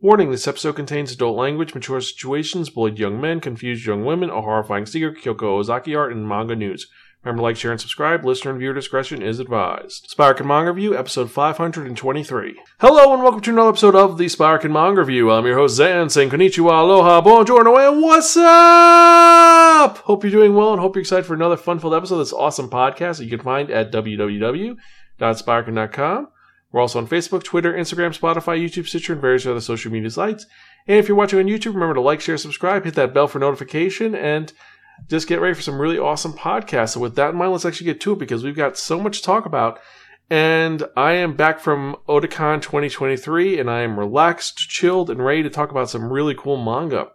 Warning this episode contains adult language, mature situations, bullied young men, confused young women, a horrifying secret, Kyoko Okazaki art, and manga news. Remember to like, share, and subscribe. Listener and viewer discretion is advised. Spiraken Manga Review, episode 523. Hello and welcome to another episode of the Spiraken Manga Review. I'm your host Xan, saying konnichiwa, aloha, buongiorno, and what's up? Hope you're doing well and hope you're excited for another fun-filled episode of this awesome podcast that you can find at www.spiraken.com. We're also on Facebook, Twitter, Instagram, Spotify, YouTube, Stitcher, and various other social media sites. And if you're watching on YouTube, remember to like, share, subscribe, hit that bell for notification, and just get ready for some really awesome podcasts. So with that in mind, let's actually get to it because we've got so much to talk about. And I am back from Otakon 2023 and I am relaxed, chilled, and ready to talk about some really cool manga.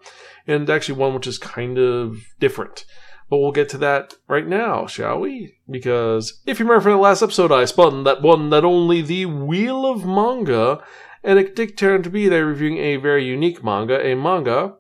And actually one which is kind of different. But we'll get to that right now, shall we? Because if you remember from the last episode, I spun that one that only the Wheel of Manga, and it did turn to be there reviewing a very unique manga, a manga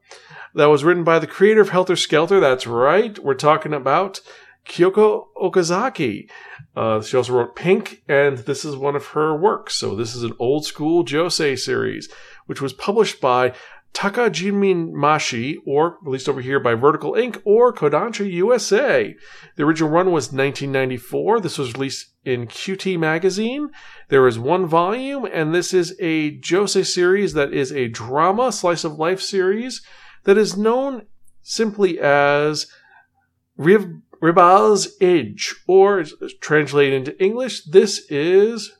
that was written by the creator of Helter Skelter. That's right. We're talking about Kyoko Okazaki. Uh, she also wrote Pink, and this is one of her works. So this is an old school Josei series, which was published by Takarajimasha, or released over here by Vertical Inc., or Kodansha USA. The original run was 1994. This was released in CUTiE Magazine. There is one volume, and this is a Josei series that is a drama slice of life series that is known simply as Riv- Ribal's Edge, or translated into English, this is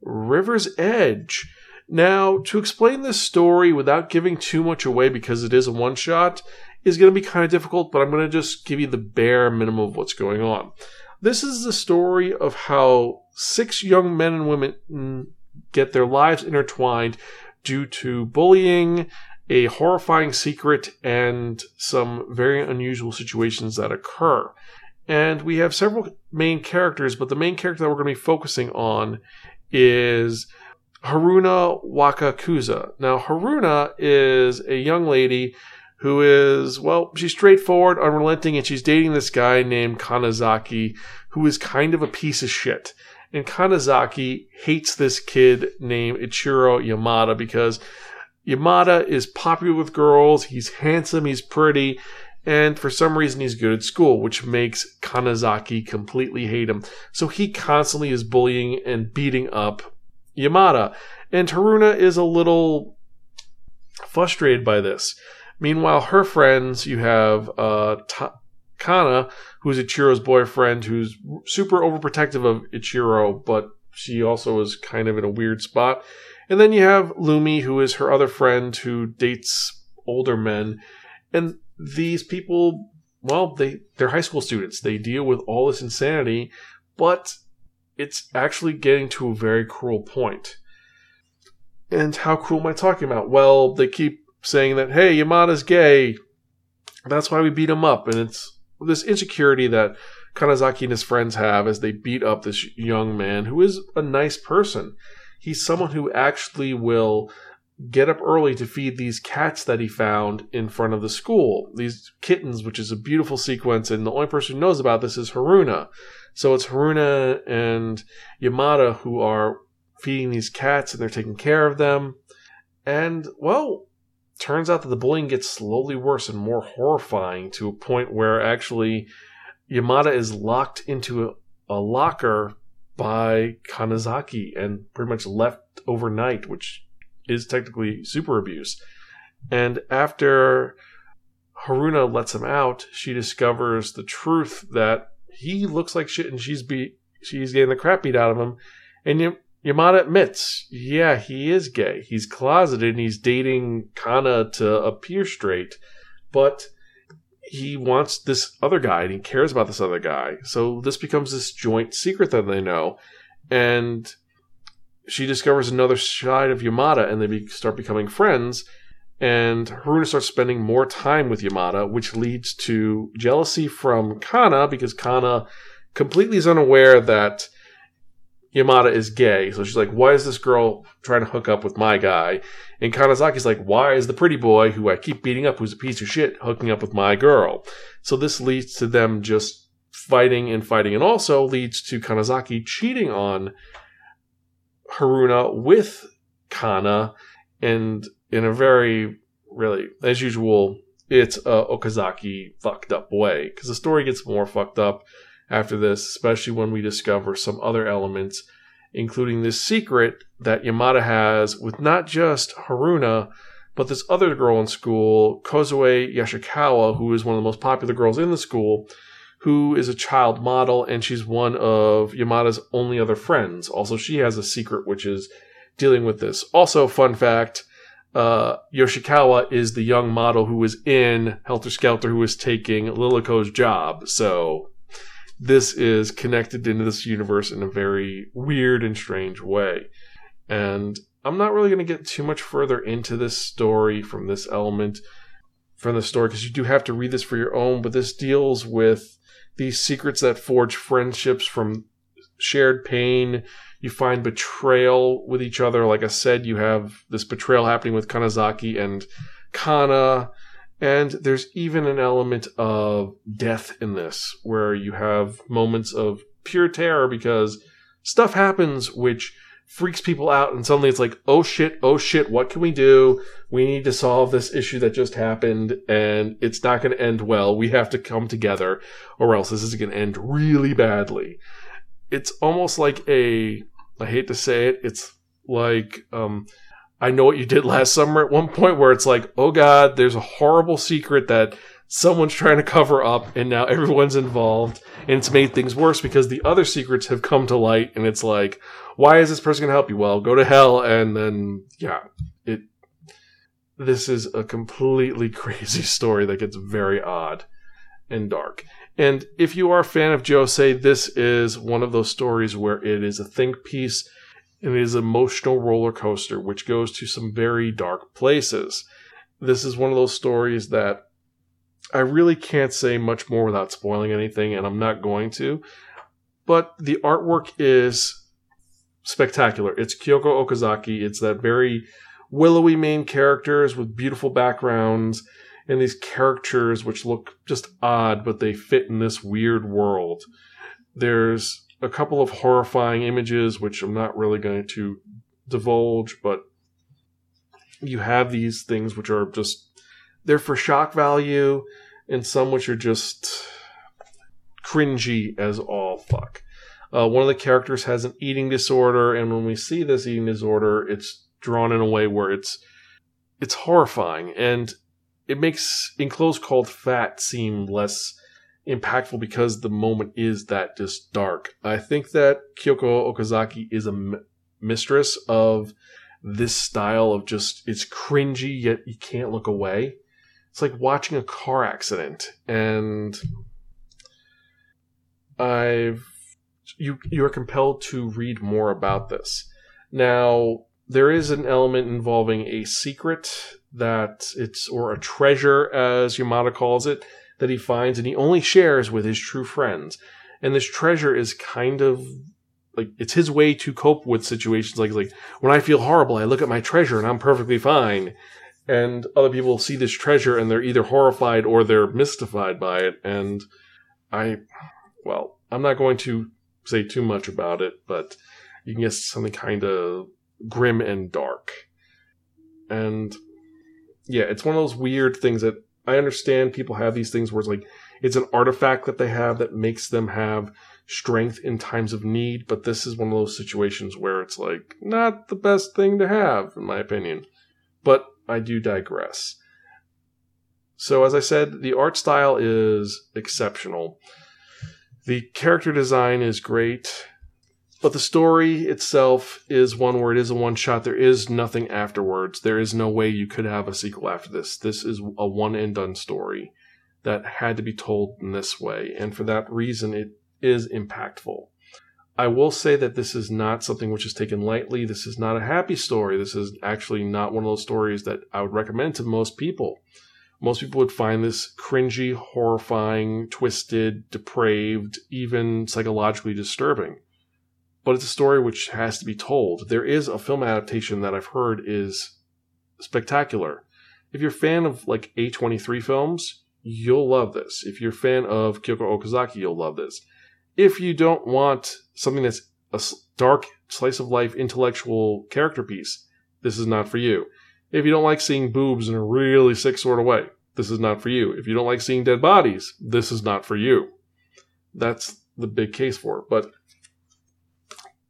River's Edge. Now, to explain this story without giving too much away because it is a one shot is going to be kind of difficult, but I'm going to just give you the bare minimum of what's going on. This is the story of how six young men and women mm, get their lives intertwined due to bullying, a horrifying secret, and some very unusual situations that occur. And we have several main characters, but the main character that we're going to be focusing on is Haruna Wakakusa. Now, Haruna is a young lady who is, well, she's straightforward, unrelenting, and she's dating this guy named Kanazaki, who is kind of a piece of shit. And Kanazaki hates this kid named Ichiro Yamada because Yamada is popular with girls, he's handsome, he's pretty, and for some reason he's good at school, which makes Kanazaki completely hate him. So he constantly is bullying and beating up Yamada. And Haruna is a little frustrated by this. Meanwhile, her friends, you have uh, Ta- Kana, who's Ichiro's boyfriend, who's super overprotective of Ichiro, but she also is kind of in a weird spot. And then you have Lumi, who is her other friend who dates older men. And these people, well, they, they're high school students. They deal with all this insanity, but it's actually getting to a very cruel point. And how cruel am I talking about? Well, they keep saying that, hey, Yamada's gay. That's why we beat him up. And it's this insecurity that Kanazaki and his friends have as they beat up this young man who is a nice person. He's someone who actually will get up early to feed these cats that he found in front of the school. These kittens, which is a beautiful sequence, and the only person who knows about this is Haruna. So it's Haruna and Yamada who are feeding these cats and they're taking care of them. And, well, turns out that the bullying gets slowly worse and more horrifying to a point where actually Yamada is locked into a, a locker by Kanazaki and pretty much left overnight, which is technically super abuse. And after Haruna lets him out, she discovers the truth that he looks like shit and she's be she's getting the crap beat out of him. And y- Yamada admits, yeah, he is gay. He's closeted and he's dating Kana to appear straight, but he wants this other guy and he cares about this other guy. So this becomes this joint secret that they know. And she discovers another side of Yamada and they be- start becoming friends and Haruna starts spending more time with Yamada, which leads to jealousy from Kana because Kana completely is unaware that Yamada is gay. So she's like, why is this girl trying to hook up with my guy? And Kanazaki's like, why is the pretty boy who I keep beating up, who's a piece of shit, hooking up with my girl? So this leads to them just fighting and fighting, and also leads to Kanazaki cheating on Haruna with Kana and in a very, really, as usual, it's a Okazaki fucked up way. Because the story gets more fucked up after this, especially when we discover some other elements, including this secret that Yamada has with not just Haruna, but this other girl in school, Kozue Yoshikawa, who is one of the most popular girls in the school, who is a child model, and she's one of Yamada's only other friends. Also, she has a secret which is dealing with this. Also, fun fact uh, Yoshikawa is the young model who was in Helter Skelter who was taking Liliko's job. So, this is connected into this universe in a very weird and strange way. And I'm not really going to get too much further into this story from this element from the story because you do have to read this for your own, but this deals with these secrets that forge friendships from shared pain. You find betrayal with each other. Like I said, you have this betrayal happening with Kanazaki and Kana. And there's even an element of death in this, where you have moments of pure terror because stuff happens which freaks people out and suddenly it's like oh shit oh shit what can we do? We need to solve this issue that just happened and it's not going to end well. We have to come together or else this is going to end really badly. It's almost like a i hate to say it it's like um i know what you did last summer at one point where it's like oh god there's a horrible secret that someone's trying to cover up and now everyone's involved and it's made things worse because the other secrets have come to light and it's like why is this person going to help you? Well go to hell and then yeah it this is a completely crazy story that gets very odd and dark. And if you are a fan of josei this is one of those stories where it is a think piece and it is an emotional roller coaster which goes to some very dark places. This is one of those stories that I really can't say much more without spoiling anything, and I'm not going to. But the artwork is spectacular. It's Kyoko Okazaki. It's that very willowy main characters with beautiful backgrounds and these characters which look just odd, but they fit in this weird world. There's a couple of horrifying images which I'm not really going to divulge, but you have these things which are just they're for shock value, and some which are just cringy as all fuck. Uh, one of the characters has an eating disorder, and when we see this eating disorder, it's drawn in a way where it's it's horrifying, and it makes enclosed called fat seem less impactful because the moment is that just dark. I think that Kyoko Okazaki is a m- mistress of this style of just it's cringy yet you can't look away it's like watching a car accident and I've you you are compelled to read more about this. Now, there is an element involving a secret that it's or a treasure as Yamada calls it that he finds and he only shares with his true friends. And this treasure is kind of like it's his way to cope with situations like like when I feel horrible, I look at my treasure and I'm perfectly fine and other people see this treasure and they're either horrified or they're mystified by it. And I, well, I'm not going to say too much about it, but you can guess something kind of grim and dark. And yeah, it's one of those weird things that I understand people have these things where it's like it's an artifact that they have that makes them have strength in times of need, but this is one of those situations where it's like not the best thing to have, in my opinion. But I do digress. So, as I said, the art style is exceptional. The character design is great, but the story itself is one where it is a one shot. There is nothing afterwards. There is no way you could have a sequel after this. This is a one and done story that had to be told in this way, and for that reason, it is impactful. I will say that this is not something which is taken lightly. This is not a happy story. This is actually not one of those stories that I would recommend to most people. Most people would find this cringy, horrifying, twisted, depraved, even psychologically disturbing. But it's a story which has to be told. There is a film adaptation that I've heard is spectacular. If you're a fan of like A23 films, you'll love this. If you're a fan of Kyoko Okazaki, you'll love this if you don't want something that's a dark slice of life intellectual character piece, this is not for you. If you don't like seeing boobs in a really sick sort of way, this is not for you. If you don't like seeing dead bodies, this is not for you. That's the big case for it. But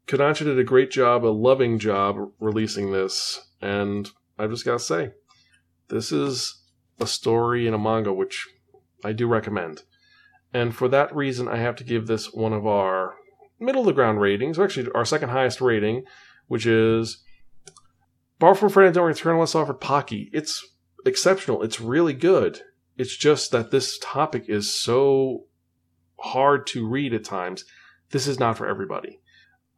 Kodansha did a great job, a loving job releasing this, and I've just got to say, this is a story in a manga which I do recommend. And for that reason, I have to give this one of our middle of the ground ratings, actually our second highest rating, which is Bar from Friend Don't Return Unless Offered Pocky. It's exceptional. It's really good. It's just that this topic is so hard to read at times. This is not for everybody.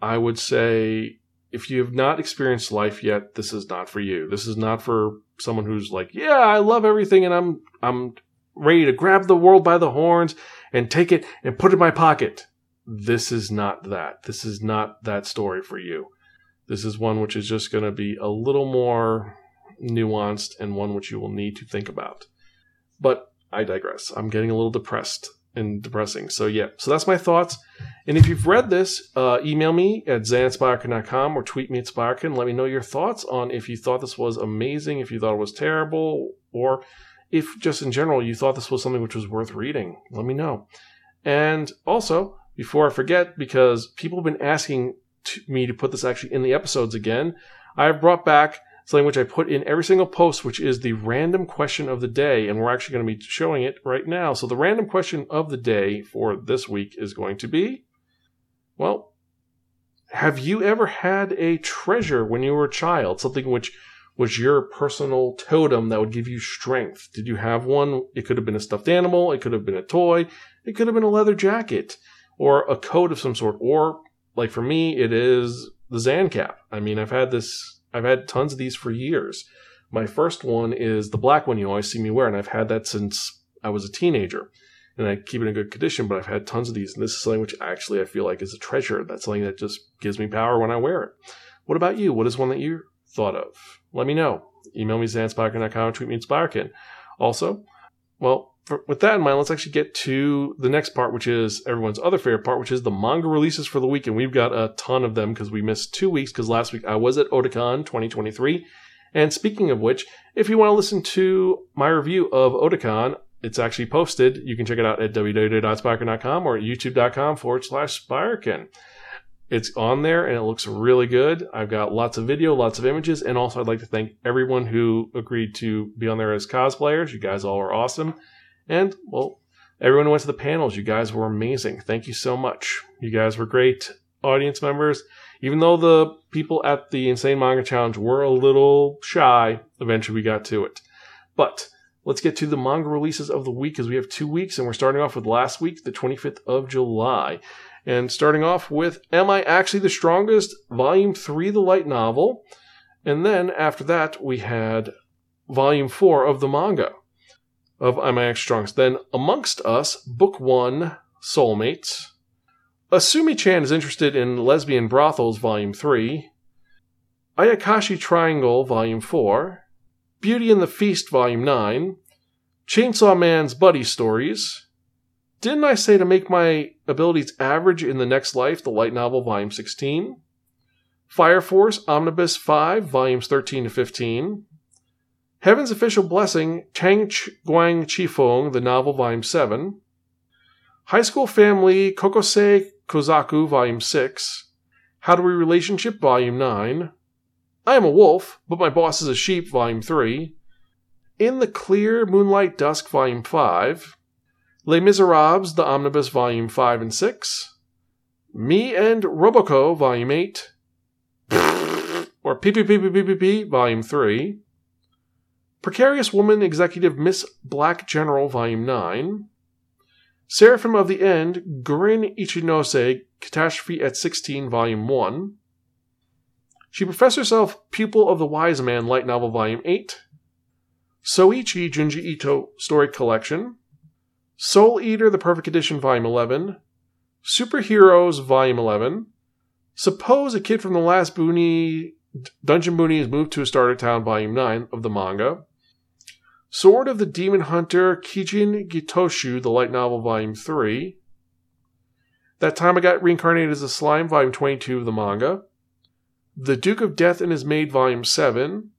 I would say if you have not experienced life yet, this is not for you. This is not for someone who's like, yeah, I love everything and I'm I'm ready to grab the world by the horns and take it and put it in my pocket. This is not that. This is not that story for you. This is one which is just going to be a little more nuanced and one which you will need to think about. But I digress. I'm getting a little depressed and depressing. So yeah, so that's my thoughts. And if you've read this, uh, email me at xanspiraken.com or tweet me at Spiraken. Let me know your thoughts on if you thought this was amazing, if you thought it was terrible, or if just in general you thought this was something which was worth reading. Let me know. And also, before I forget, because people have been asking to me to put this actually in the episodes again, I have brought back something which I put in every single post, which is the random question of the day. And we're actually going to be showing it right now. So the random question of the day for this week is going to be well, have you ever had a treasure when you were a child? Something which was your personal totem that would give you strength? Did you have one? It could have been a stuffed animal, it could have been a toy, it could have been a leather jacket, or a coat of some sort, or like for me, it is the Xan cap. I mean, I've had this I've had tons of these for years. My first one is the black one you always see me wear, and I've had that since I was a teenager. And I keep it in good condition, but I've had tons of these. And this is something which actually I feel like is a treasure. That's something that just gives me power when I wear it. What about you? What is one that you thought of? Let me know. Email me xanspiraken.com, tweet me Spiraken. Also, well, for, with that in mind, let's actually get to the next part, which is everyone's other favorite part, which is the manga releases for the week. And we've got a ton of them because we missed two weeks because last week I was at Otakon 2023. And speaking of which, if you want to listen to my review of Otakon, it's actually posted. You can check it out at www.spiraken.com or youtube.com forward slash Spiraken. It's on there and it looks really good. I've got lots of video, lots of images, and also I'd like to thank everyone who agreed to be on there as cosplayers. You guys all are awesome. And, well, everyone went to the panels, you guys were amazing. Thank you so much. You guys were great audience members. Even though the people at the Insane Manga Challenge were a little shy, eventually we got to it. But let's get to the manga releases of the week because we have two weeks and we're starting off with last week, the 25th of July. And starting off with Am I Actually the Strongest? Volume 3, the light novel. And then after that, we had Volume 4 of the manga of Am I Actually Then Amongst Us, Book 1, Soulmates. Asumi Chan is interested in Lesbian Brothels, Volume 3. Ayakashi Triangle, Volume 4. Beauty and the Feast, Volume 9. Chainsaw Man's Buddy Stories. Didn't I say to make my abilities average in the next life, the light novel, Volume 16? Fire Force Omnibus 5, Volumes 13 to 15. Heaven's Official Blessing, Chang Guang Chifeng, the novel, Volume 7. High School Family, Kokosei Kazoku, Volume 6. How to Be Relationship, Volume 9. I Am a Wolf, but My Boss is a Sheep, Volume 3. In the Clear Moonlight Dusk, Volume 5. Les Miserables, the Omnibus, Volume 5 and 6. Me and Roboco, Volume 8. or PPPPPP, Volume 3. Precarious Woman Executive Miss Black General, Volume 9. Seraphim of the End, Guren Ichinose, Catastrophe at 16, Volume 1. She professed herself Pupil of the Wise Man, Light Novel, Volume 8. Soichi Junji Ito Story Collection. Soul Eater, The Perfect Edition, Volume 11. Superheroes, Volume 11. Suppose a kid from the last Boonie, Dungeon Boonie is moved to a starter town, Volume 9 of the manga. Sword of the Demon Hunter, Kijin Gitoshu, the light novel, volume 3. That time I got reincarnated as a slime, volume 22 of the manga. The Duke of Death and His Maid, volume 7.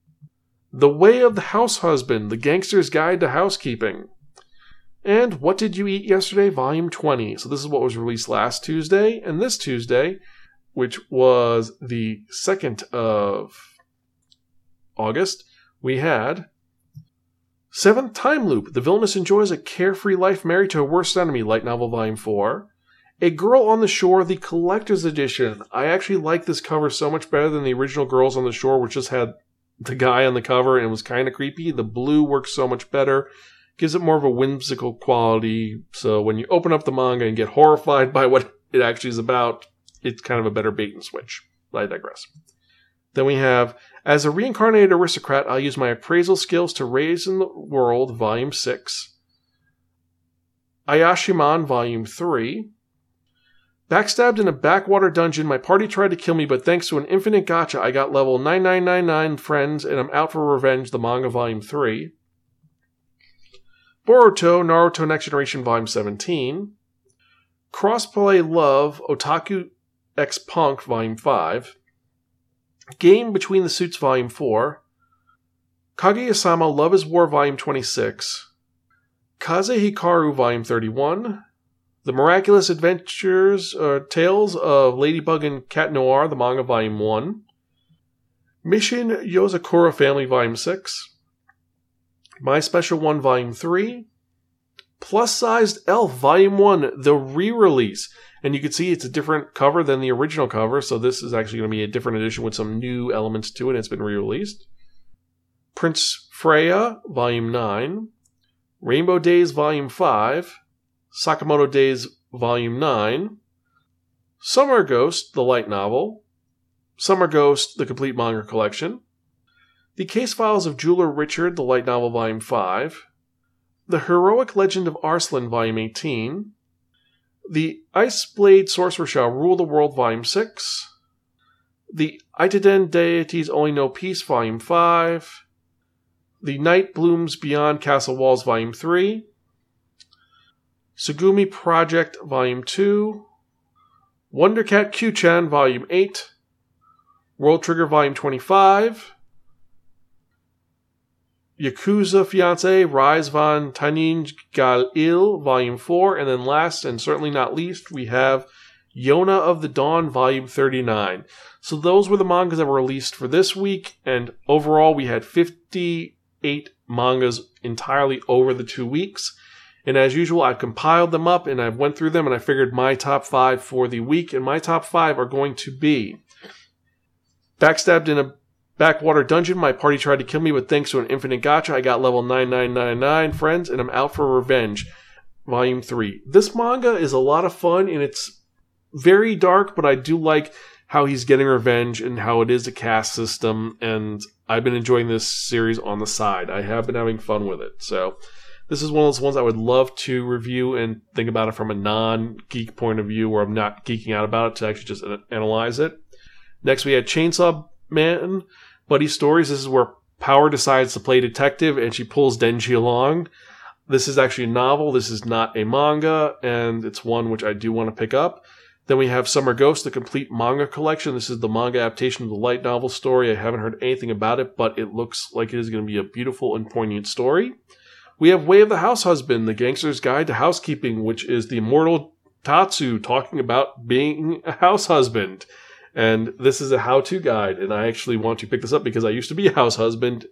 The Way of the House Husband, The Gangster's Guide to Housekeeping. And What Did You Eat Yesterday, Volume 20. So this is what was released last Tuesday. And this Tuesday, which was the 2nd of August, we had Seventh Time Loop. The villainess enjoys a carefree life married to her worst enemy, light novel volume 4. A Girl on the Shore, the collector's edition. I actually like this cover so much better than the original Girls on the Shore, which just had the guy on the cover and was kind of creepy. The blue works so much better, gives it more of a whimsical quality. So when you open up the manga and get horrified by what it actually is about, it's kind of a better bait and switch. I digress. Then we have As a Reincarnated Aristocrat, I'll use my appraisal skills to raise in the world, Volume 6. Ayashimon, Volume 3. Backstabbed in a backwater dungeon, my party tried to kill me, but thanks to an infinite gacha, I got level 9999 friends, and I'm out for revenge, the manga volume 3. Boruto, Naruto Next Generation volume 17. Crossplay Love, Otaku X Punk volume 5. Game Between the Suits Volume 4. Kaguya-sama Love is War Volume 26. Kaze Hikaru Volume 31. The Miraculous Adventures or uh, Tales of Ladybug and Cat Noir, the manga volume 1. Mission Yozakura Family volume 6. My Special One volume 3. Plus Sized Elf volume 1, the re release. And you can see it's a different cover than the original cover, so this is actually going to be a different edition with some new elements to it. It's been re released. Prince Freya, Volume 9. Rainbow Days, Volume 5. Sakamoto Days, Volume 9. Summer Ghost, the light novel. Summer Ghost, the complete manga collection. The Case Files of Jeweler Richard, the light novel, Volume 5. The Heroic Legend of Arslan, Volume 18. The Ice Blade Sorcerer Shall Rule the World, Volume 6. The Idaten Deities Only Know Peace, Volume 5. The Night Blooms Beyond Castle Walls, Volume 3. Tsugumi Project, Volume 2. Wondercat Q-chan, Volume 8. World Trigger, Volume 25. Yakuza Fiance, Rise von Tanin Gal Il, Volume 4. And then last and certainly not least, we have Yona of the Dawn, Volume 39. So those were the mangas that were released for this week. And overall, we had 58 mangas entirely over the two weeks. And as usual, I've compiled them up and I've went through them and I figured my top five for the week. And my top five are going to be Backstabbed in a Backwater Dungeon, my party tried to kill me, but thanks to an infinite gacha, I got level 9999 friends, and I'm out for revenge. Volume 3. This manga is a lot of fun, and it's very dark, but I do like how he's getting revenge and how it is a caste system, and I've been enjoying this series on the side. I have been having fun with it. So, this is one of those ones I would love to review and think about it from a non geek point of view where I'm not geeking out about it to actually just analyze it. Next, we had Chainsaw Man. Buddy Stories. This is where Power decides to play detective and she pulls Denji along. This is actually a novel. This is not a manga, and it's one which I do want to pick up. Then we have Summer Ghost, the complete manga collection. This is the manga adaptation of the light novel story. I haven't heard anything about it, but it looks like it is going to be a beautiful and poignant story. We have Way of the House Husband, the Gangster's Guide to Housekeeping, which is the immortal Tatsu talking about being a house husband. And this is a how to guide. And I actually want to pick this up because I used to be a house husband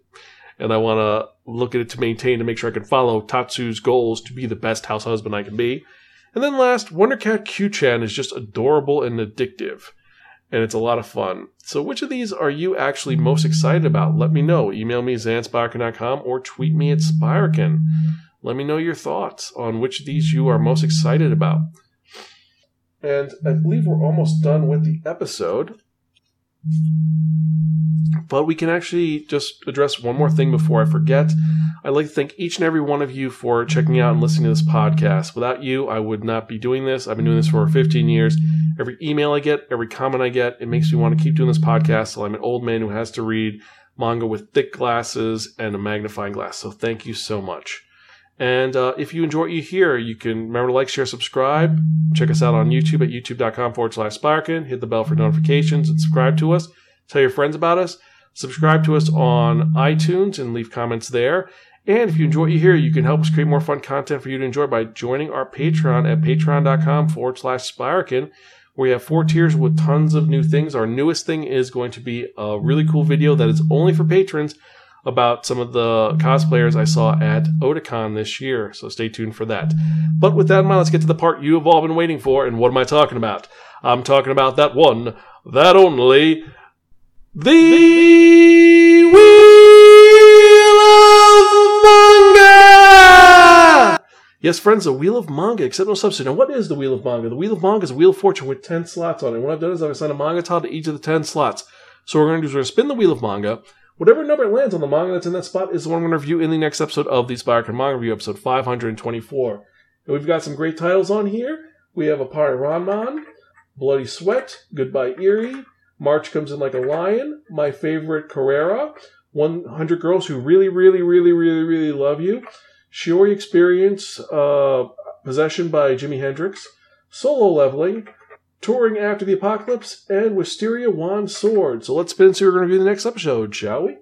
and I want to look at it to maintain to make sure I can follow Tatsu's goals to be the best house husband I can be. And then last, Wondercat Q-chan is just adorable and addictive. And it's a lot of fun. So which of these are you actually most excited about? Let me know. Email me xanspiraken.com or tweet me at Spiraken. Let me know your thoughts on which of these you are most excited about. And I believe we're almost done with the episode. But we can actually just address one more thing before I forget. I'd like to thank each and every one of you for checking out and listening to this podcast. Without you, I would not be doing this. I've been doing this for 15 years. Every email I get, every comment I get, it makes me want to keep doing this podcast. So I'm an old man who has to read manga with thick glasses and a magnifying glass. So thank you so much. And uh, if you enjoy what you hear, you can remember to like, share, subscribe. Check us out on YouTube at youtube.com forward slash Spiraken. Hit the bell for notifications and subscribe to us. Tell your friends about us. Subscribe to us on iTunes and leave comments there. And if you enjoy what you hear, you can help us create more fun content for you to enjoy by joining our Patreon at patreon.com forward slash Spiraken. We have four tiers with tons of new things. Our newest thing is going to be a really cool video that is only for patrons about some of the cosplayers I saw at Otakon this year. So stay tuned for that. But with that in mind, let's get to the part you have all been waiting for. And what am I talking about? I'm talking about that one, that only, the Wheel of Manga! Yes, friends, the Wheel of Manga, except no substitute. Now, what is the Wheel of Manga? The Wheel of Manga is a Wheel of Fortune with 10 slots on it. what I've done is I've assigned a manga tile to each of the 10 slots. So what we're going to do is we're going to spin the Wheel of Manga. Whatever number it lands on the manga that's in that spot is the one we're going to review in the next episode of the Spiraken Manga Review, episode 524. And we've got some great titles on here. We have Appare Ranman, Bloody Sweat, Goodbye Eri, March Comes In Like a Lion, My Favorite Carrera, 100 Girls Who Really, Really, Really, Really, Really Love You, Shiori Experience, uh, Possession by Jimi Hendrix, Solo Leveling, Touring After the Apocalypse, and Wisteria Wand Sword. So let's spin and see what we're going to review in the next episode, shall we?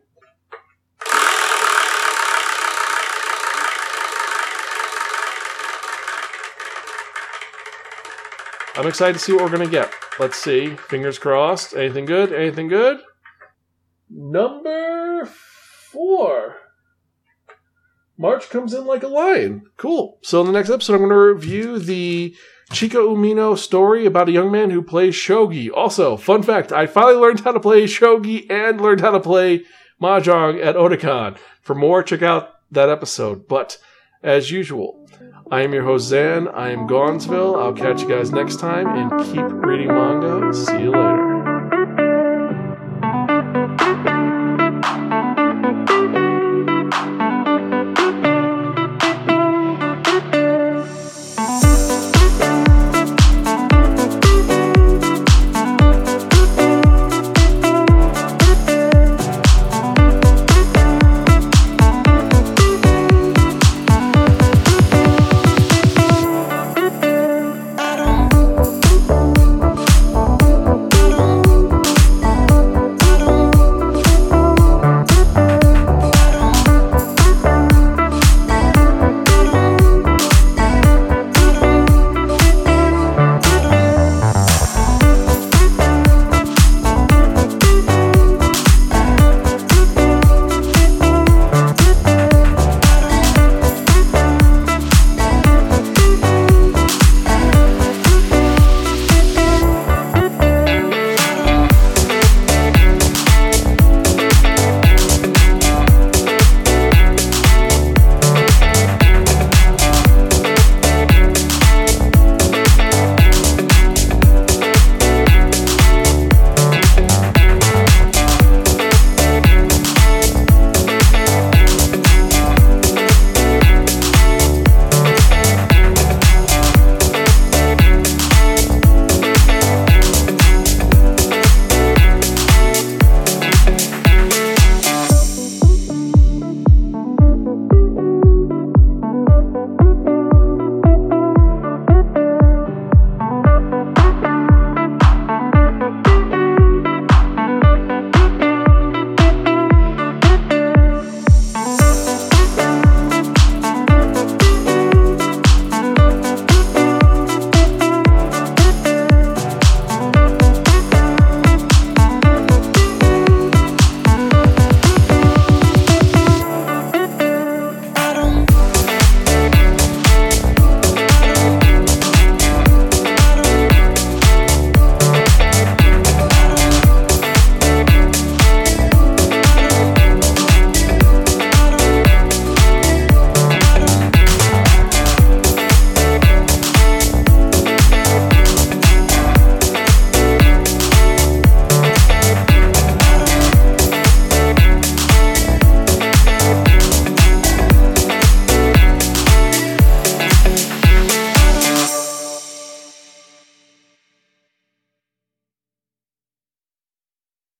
I'm excited to see what we're going to get. Let's see. Fingers crossed. Anything good? Anything good? Number four. March comes in like a lion. Cool. So in the next episode, I'm going to review the Chika Umino story about a young man who plays shogi. Also, fun fact: I finally learned how to play shogi and learned how to play mahjong at Otakon. For more, check out that episode. But as usual, I am your host Xan. I am Gonzville. I'll catch you guys next time and keep reading manga. See you later.